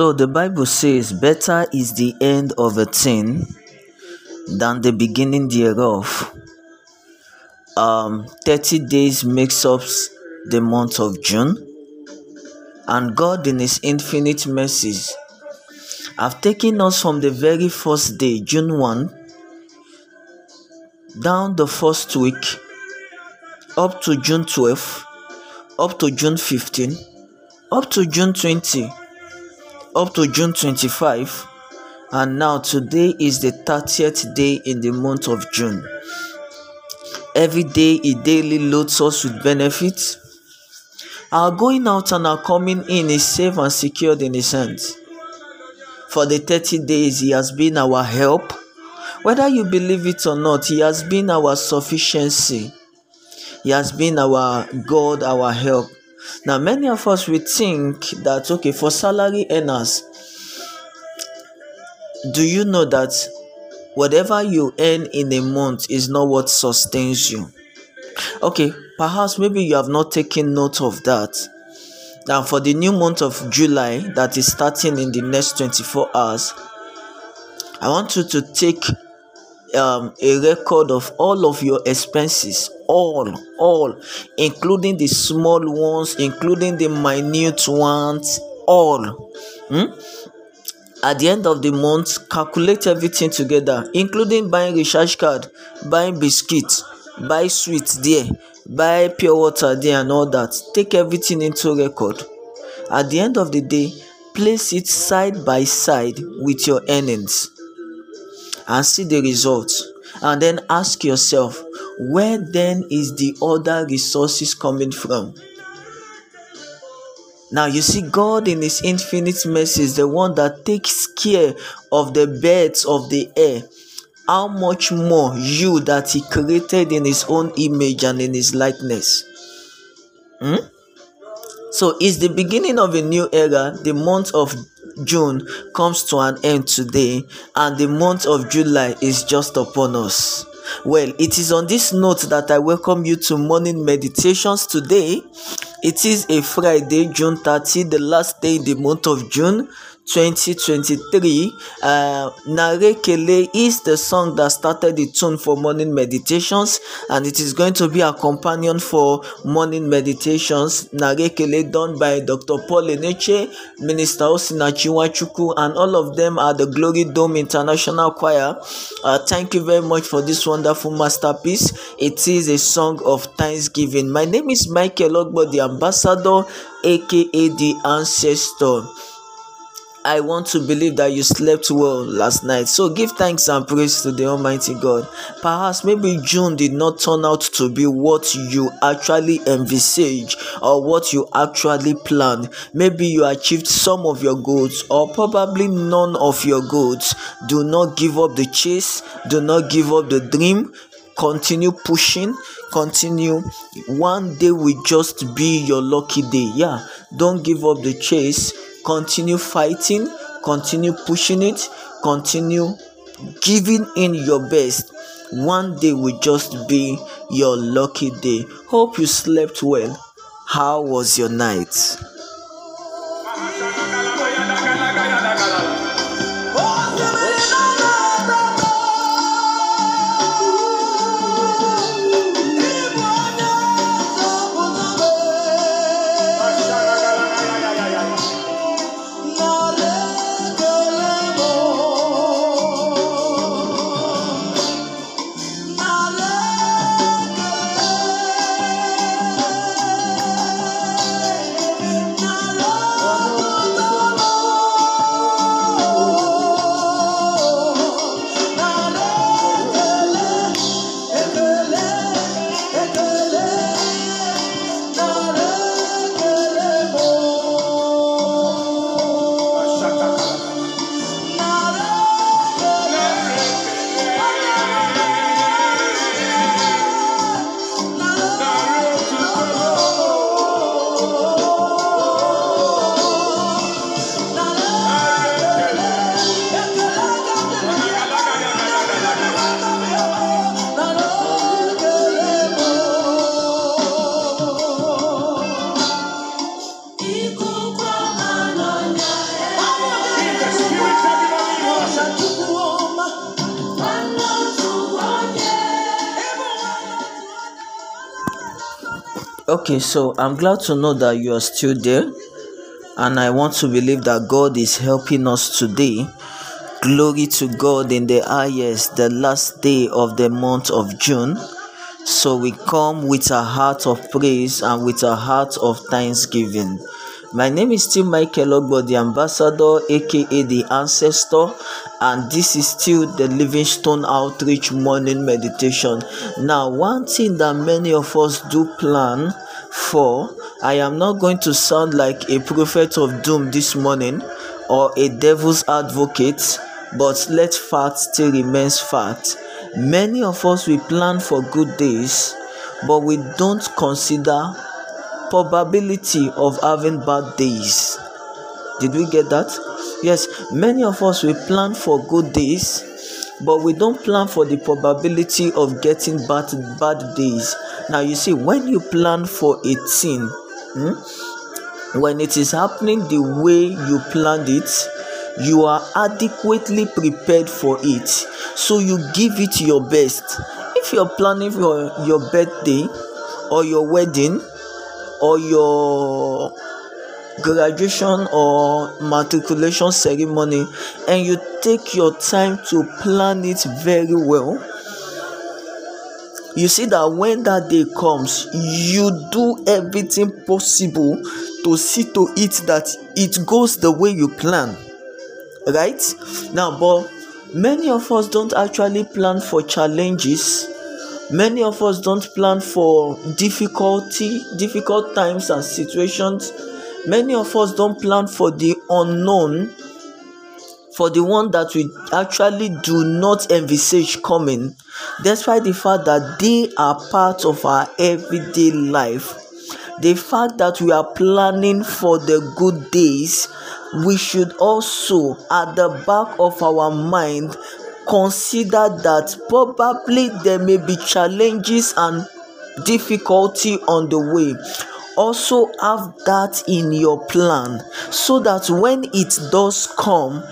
So the Bible says, Better is the end of a thing than the beginning thereof. Um, 30 days makes up the month of June, and God, in His infinite mercies, have taken us from the very first day, June 1, down the first week, up to June 12, up to June 15, up to June 20 up to June 25 and now today is the 30th day in the month of June. Every day he daily loads us with benefits. Our going out and our coming in is safe and secured in his hands. For the 30 days he has been our help. Whether you believe it or not, he has been our sufficiency. He has been our God, our help. Now, many of us we think that okay, for salary earners, do you know that whatever you earn in a month is not what sustains you? Okay, perhaps maybe you have not taken note of that. Now, for the new month of July that is starting in the next 24 hours, I want you to take um, a record of all of your expenses all all including the small ones including the minute ones all. Hmm? at the end of the month calculate everything together including buying recharge card buying biscuit buy sweet there buy pure water there and all that. Take everything into record. At the end of the day place it side by side with your earnings and see the results. And then ask yourself where then is the other resources coming from? Now you see god in his infinite mercy is the one that takes care of the birds of the air. How much more you that he created in his own image and in his likeness? Hmm? so it's the beginning of a new era the month of June comes to an end today, and the month of July is just upon us. Well, it is on this note that I welcome you to morning meditations today. It is a Friday, June 30, the last day in the month of June. 2023. Uh, Narekele is the song that started the tune for morning meditations, and it is going to be a companion for morning meditations. Narekele done by Dr. Paul Eneche, Minister Osina Chiwachuku, and all of them are the Glory Dome International Choir. Uh, thank you very much for this wonderful masterpiece. It is a song of thanksgiving. My name is Michael Ogbo, the ambassador, aka the ancestor. I want to believe that you slept well last night. So give thanks and praise to the Almighty God. Perhaps maybe June did not turn out to be what you actually envisaged or what you actually planned. Maybe you achieved some of your goals or probably none of your goals. Do not give up the chase, do not give up the dream. Continue pushing, continue. One day will just be your lucky day. Yeah, don't give up the chase continue fighting, continue pushing it, continue giving in your best. One day will just be your lucky day. Hope you slept well. How was your night? Okay, so I'm glad to know that you are still there, and I want to believe that God is helping us today. Glory to God in the highest, the last day of the month of June. So we come with a heart of praise and with a heart of thanksgiving. My name is still Michael Ogbo, the ambassador, aka the ancestor, and this is still the Livingstone Outreach morning meditation. Now, one thing that many of us do plan for, I am not going to sound like a prophet of doom this morning or a devil's advocate, but let fact still remains fact. Many of us we plan for good days, but we don't consider probability of having bad days. Did we get that? Yes, many of us we plan for good days, but we don't plan for the probability of getting bad bad days. Now you see, when you plan for a thing, hmm, when it is happening the way you planned it, you are adequately prepared for it. So you give it your best. If you're planning for your birthday or your wedding, or your graduation or matriculation ceremony and you take your time to plan it very well you see that when that day comes you do everything possible to see to it that it goes the way you plan right? Now but many of us don't actually plan for challenges. Many of us don't plan for difficulty, difficult times and situations. Many of us don't plan for the unknown, for the one that we actually do not envisage coming, despite the fact that they are part of our everyday life. The fact that we are planning for the good days, we should also, at the back of our mind, consider that probably there may be challenges and difficulty on the way also have that in your plan so that when it does come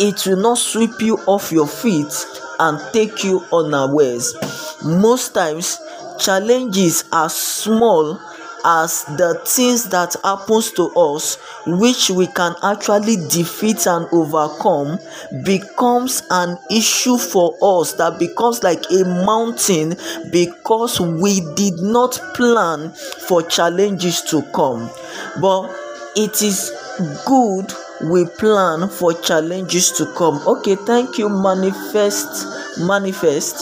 it will not sweep you off your feet and take you unawares. Most times challenges are small as the things that happens to us which we can actually defeat and overcome becomes an issue for us that becomes like a mountain because we did not plan for challenges to come. But it is good we plan for challenges to come. Okay thank you manifest manifest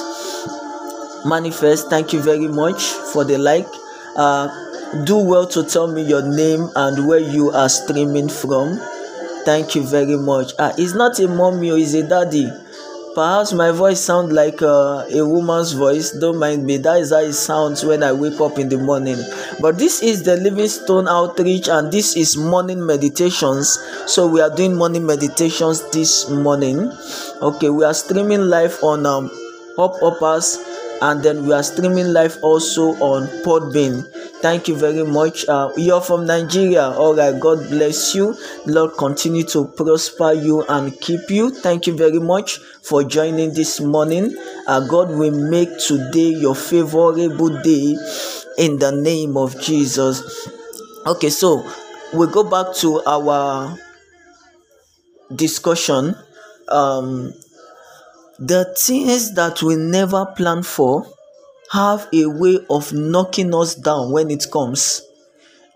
manifest thank you very much for the like. Uh do well to tell me your name and where you are streaming from. Thank you very much. Ah it's not a mommy or oh, it's a daddy perhaps my voice sounds like uh, a woman's voice. Don't mind me. That is how it sounds when i wake up in the morning. But this is the livingstone outreach and this is morning meditations. So we are doing morning meditations this morning. Okay we are streaming live on um hop uppers and then we are streaming live also on podbean. Thank you very much. Uh, you're from nigeria. All right god bless you. Lord continue to prosper you and keep you. Thank you very much for joining this morning. Uh, god will make today your favorable day in the name of jesus. Okay so we go back to our discussion. Um the things that we never plan for have a way of knocking us down when it comes.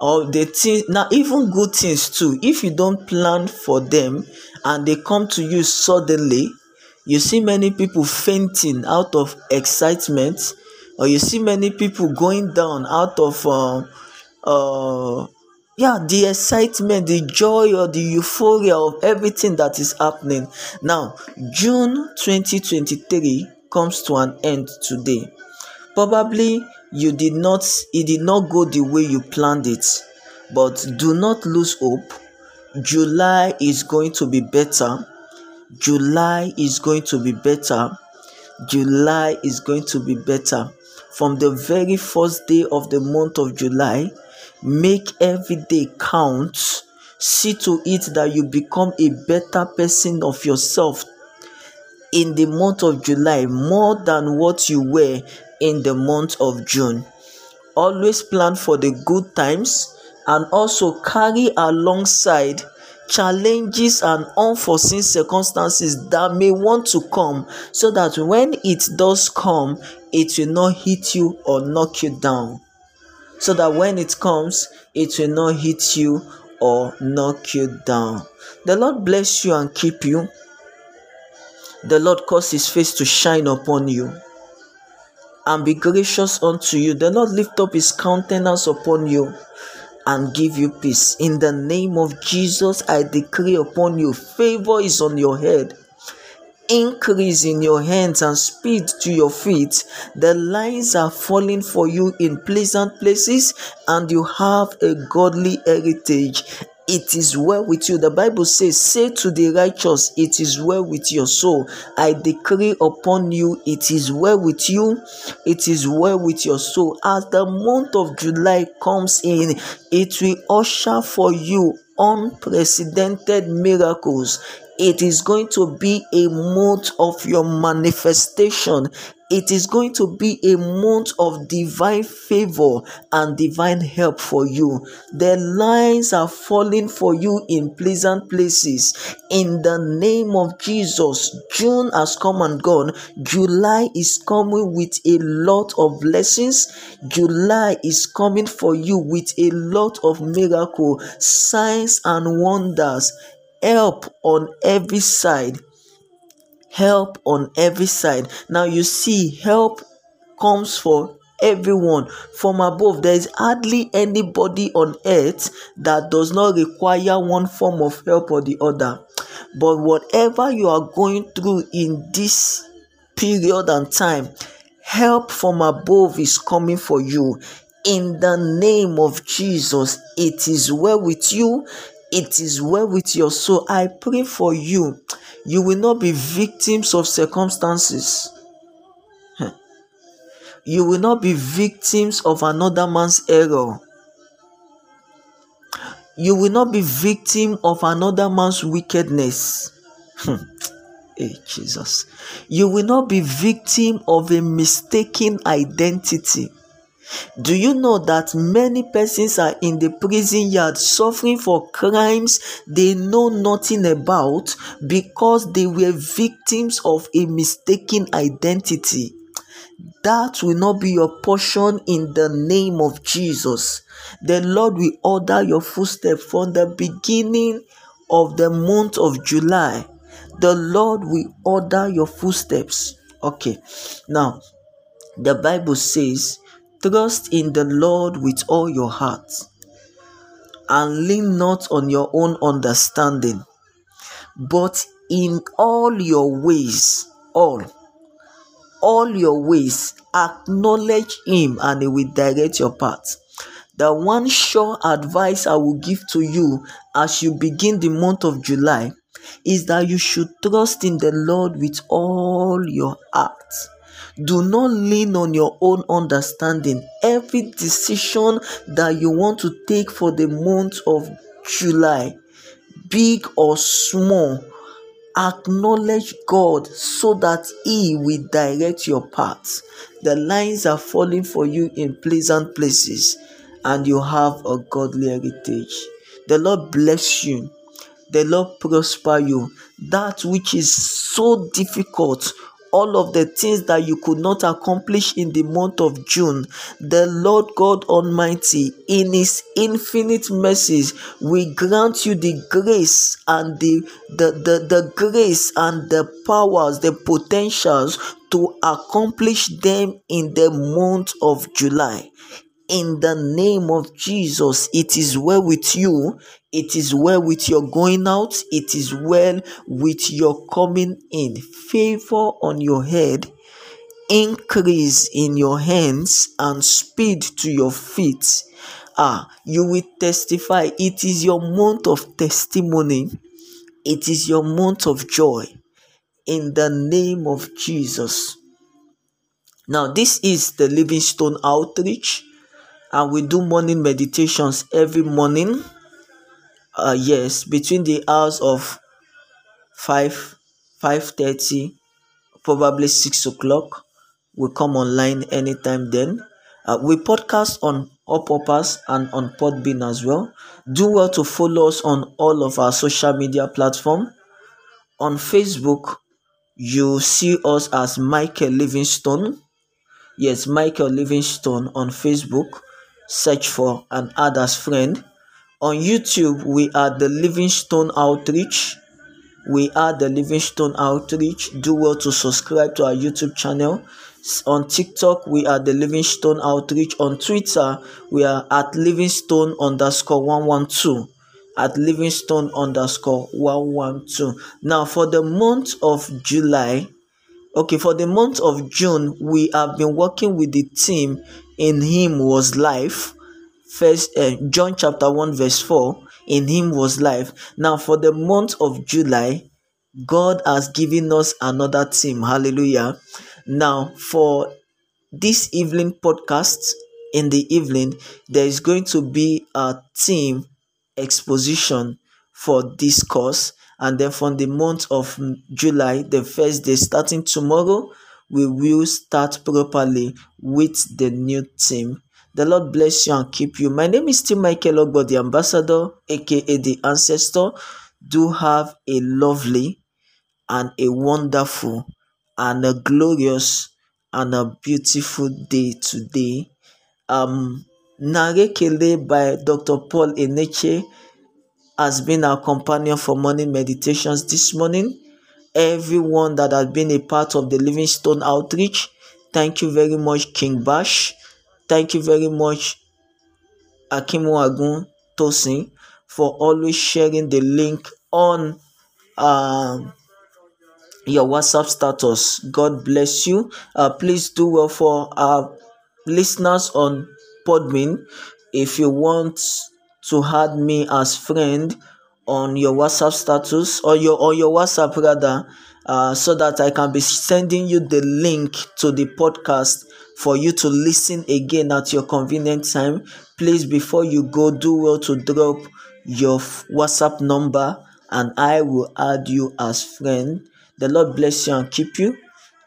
Or the thing now even good things too. If you don't plan for them and they come to you suddenly you see many people fainting out of excitement or you see many people going down out of uh, uh, yeah the excitement the joy or the euphoria of everything that is happening. Now june 2023 comes to an end today. Probably you did not it did not go the way you planned it. But do not lose hope. July is going to be better. July is going to be better. July is going to be better. From the very first day of the month of july Make every day count. See to it that you become a better person of yourself in the month of July more than what you were in the month of June. always plan for the good times and also carry alongside challenges and unforeseen circumstances that may want to come so that when it does come it will not hit you or knock you down so that when it comes it will not hit you or knock you down the lord bless you and keep you the lord cause his face to shine upon you and be gracious unto you. The Lord lift up his countenance upon you and give you peace. In the name of Jesus, I decree upon you favor is on your head. Increase in your hands and speed to your feet. The lines are falling for you in pleasant places, and you have a godly heritage it is well with you. The Bible says, Say to the righteous, It is well with your soul. I decree upon you, It is well with you, it is well with your soul. As the month of July comes in, it will usher for you unprecedented miracles. It is going to be a month of your manifestation it is going to be a month of divine favor and divine help for you. The lines are falling for you in pleasant places. In the name of Jesus, June has come and gone. July is coming with a lot of blessings. July is coming for you with a lot of miracle, signs and wonders, help on every side help on every side. Now you see, help comes for everyone from above. There is hardly anybody on earth that does not require one form of help or the other. But whatever you are going through in this period and time, help from above is coming for you. In the name of Jesus, it is well with you, it is well with your soul. I pray for you you will not be victims of circumstances. Hmm. You will not be victims of another man's error. You will not be victim of another man's wickedness. Hmm. hey, Jesus. You will not be victim of a mistaken identity. Do you know that many persons are in the prison yard suffering for crimes they know nothing about because they were victims of a mistaken identity? That will not be your portion in the name of Jesus. The Lord will order your footsteps from the beginning of the month of July. The Lord will order your footsteps. Okay, now the Bible says Trust in the Lord with all your heart and lean not on your own understanding, but in all your ways, all, all your ways, acknowledge Him and He will direct your path. The one sure advice I will give to you as you begin the month of July is that you should trust in the Lord with all your heart do not lean on your own understanding. Every decision that you want to take for the month of July, big or small, acknowledge God so that He will direct your path. The lines are falling for you in pleasant places, and you have a godly heritage. The Lord bless you. The Lord prosper you. That which is so difficult all of the things that you could not accomplish in the month of June, the Lord God Almighty, in His infinite mercies, will grant you the grace and the, the, the, the grace and the powers, the potentials to accomplish them in the month of July in the name of Jesus. It is well with you. It is well with your going out. It is well with your coming in. Favor on your head, increase in your hands, and speed to your feet. Ah, you will testify. It is your month of testimony. It is your month of joy. In the name of Jesus. Now, this is the Livingstone Outreach and we do morning meditations every morning uh yes between the hours of 5 5.30 probably 6 o'clock we come online anytime then Uh, we podcast on Up Uppers and on Podbean as well. Do well to follow us on all of our social media platform. On Facebook, you see us as Michael Livingstone. Yes, Michael Livingstone on Facebook. Search for add as friend. On YouTube, we are the Livingstone Outreach. We are the Livingstone Outreach. Do well to subscribe to our YouTube channel. On TikTok, we are the Livingstone Outreach. On Twitter, we are at Livingstone underscore 112. At Livingstone underscore 112. Now, for the month of July, okay, for the month of June, we have been working with the team in Him Was Life. First, uh, John chapter 1, verse 4. In Him was life. Now, for the month of July, God has given us another team. Hallelujah. Now, for this evening podcast, in the evening, there is going to be a team exposition for this course. And then from the month of July, the first day starting tomorrow, we will start properly with the new team. The Lord bless you and keep you. My name is Tim Michael Ogbo, the ambassador, aka the ancestor. Do have a lovely and a wonderful and a glorious and a beautiful day today. Um, Narekele by Dr. Paul Enenche has been our companion for morning meditations this morning. Everyone that has been a part of the Livingstone outreach, thank you very much, King Bash. Thank you very much, Akimu Agun Tosin, for always sharing the link on um, your WhatsApp status. God bless you. Uh, please do well for our listeners on Podbean. If you want to add me as friend on your WhatsApp status or your or your WhatsApp rather, uh, so that I can be sending you the link to the podcast for you to listen again at your convenient time. Please, before you go, do well to drop your WhatsApp number and I will add you as friend the Lord bless you and keep you.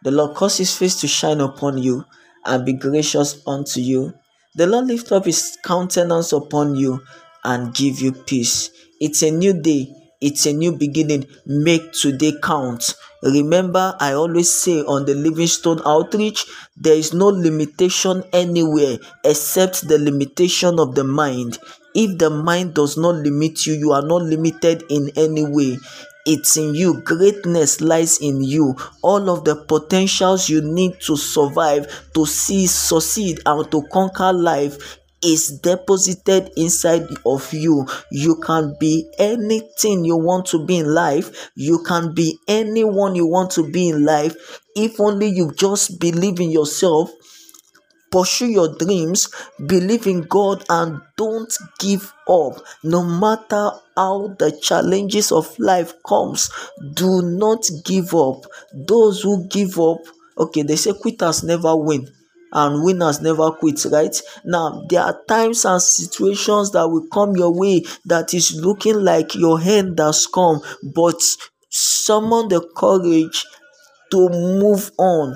The Lord cause his face to shine upon you and be gracious unto you. The Lord lift up his countenance upon you and give you peace. It's a new day. It's a new beginning. Make today count. Remember, I always say on the Livingstone outreach, there is no limitation anywhere except the limitation of the mind. If the mind does not limit you, you are not limited in any way it's in you greatness lies in you all of the potentials you need to survive to see succeed and to conquer life is deposited inside of you. You can be anything you want to be in life. You can be anyone you want to be in life. If only you just believe in yourself pursue your dreams, believe in God, and don't give up. No matter how the challenges of life comes, do not give up. Those who give up, okay, they say quitters never win and winners never quit right now there are times and situations that will come your way that is looking like your hand has come but summon the courage to move on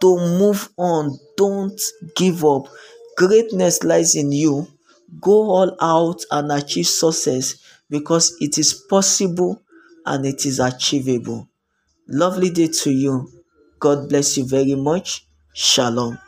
to move on. Don't give up. Greatness lies in you. Go all out and achieve success because it is possible and it is achievable. Lovely day to you. God bless you very much. Shalom.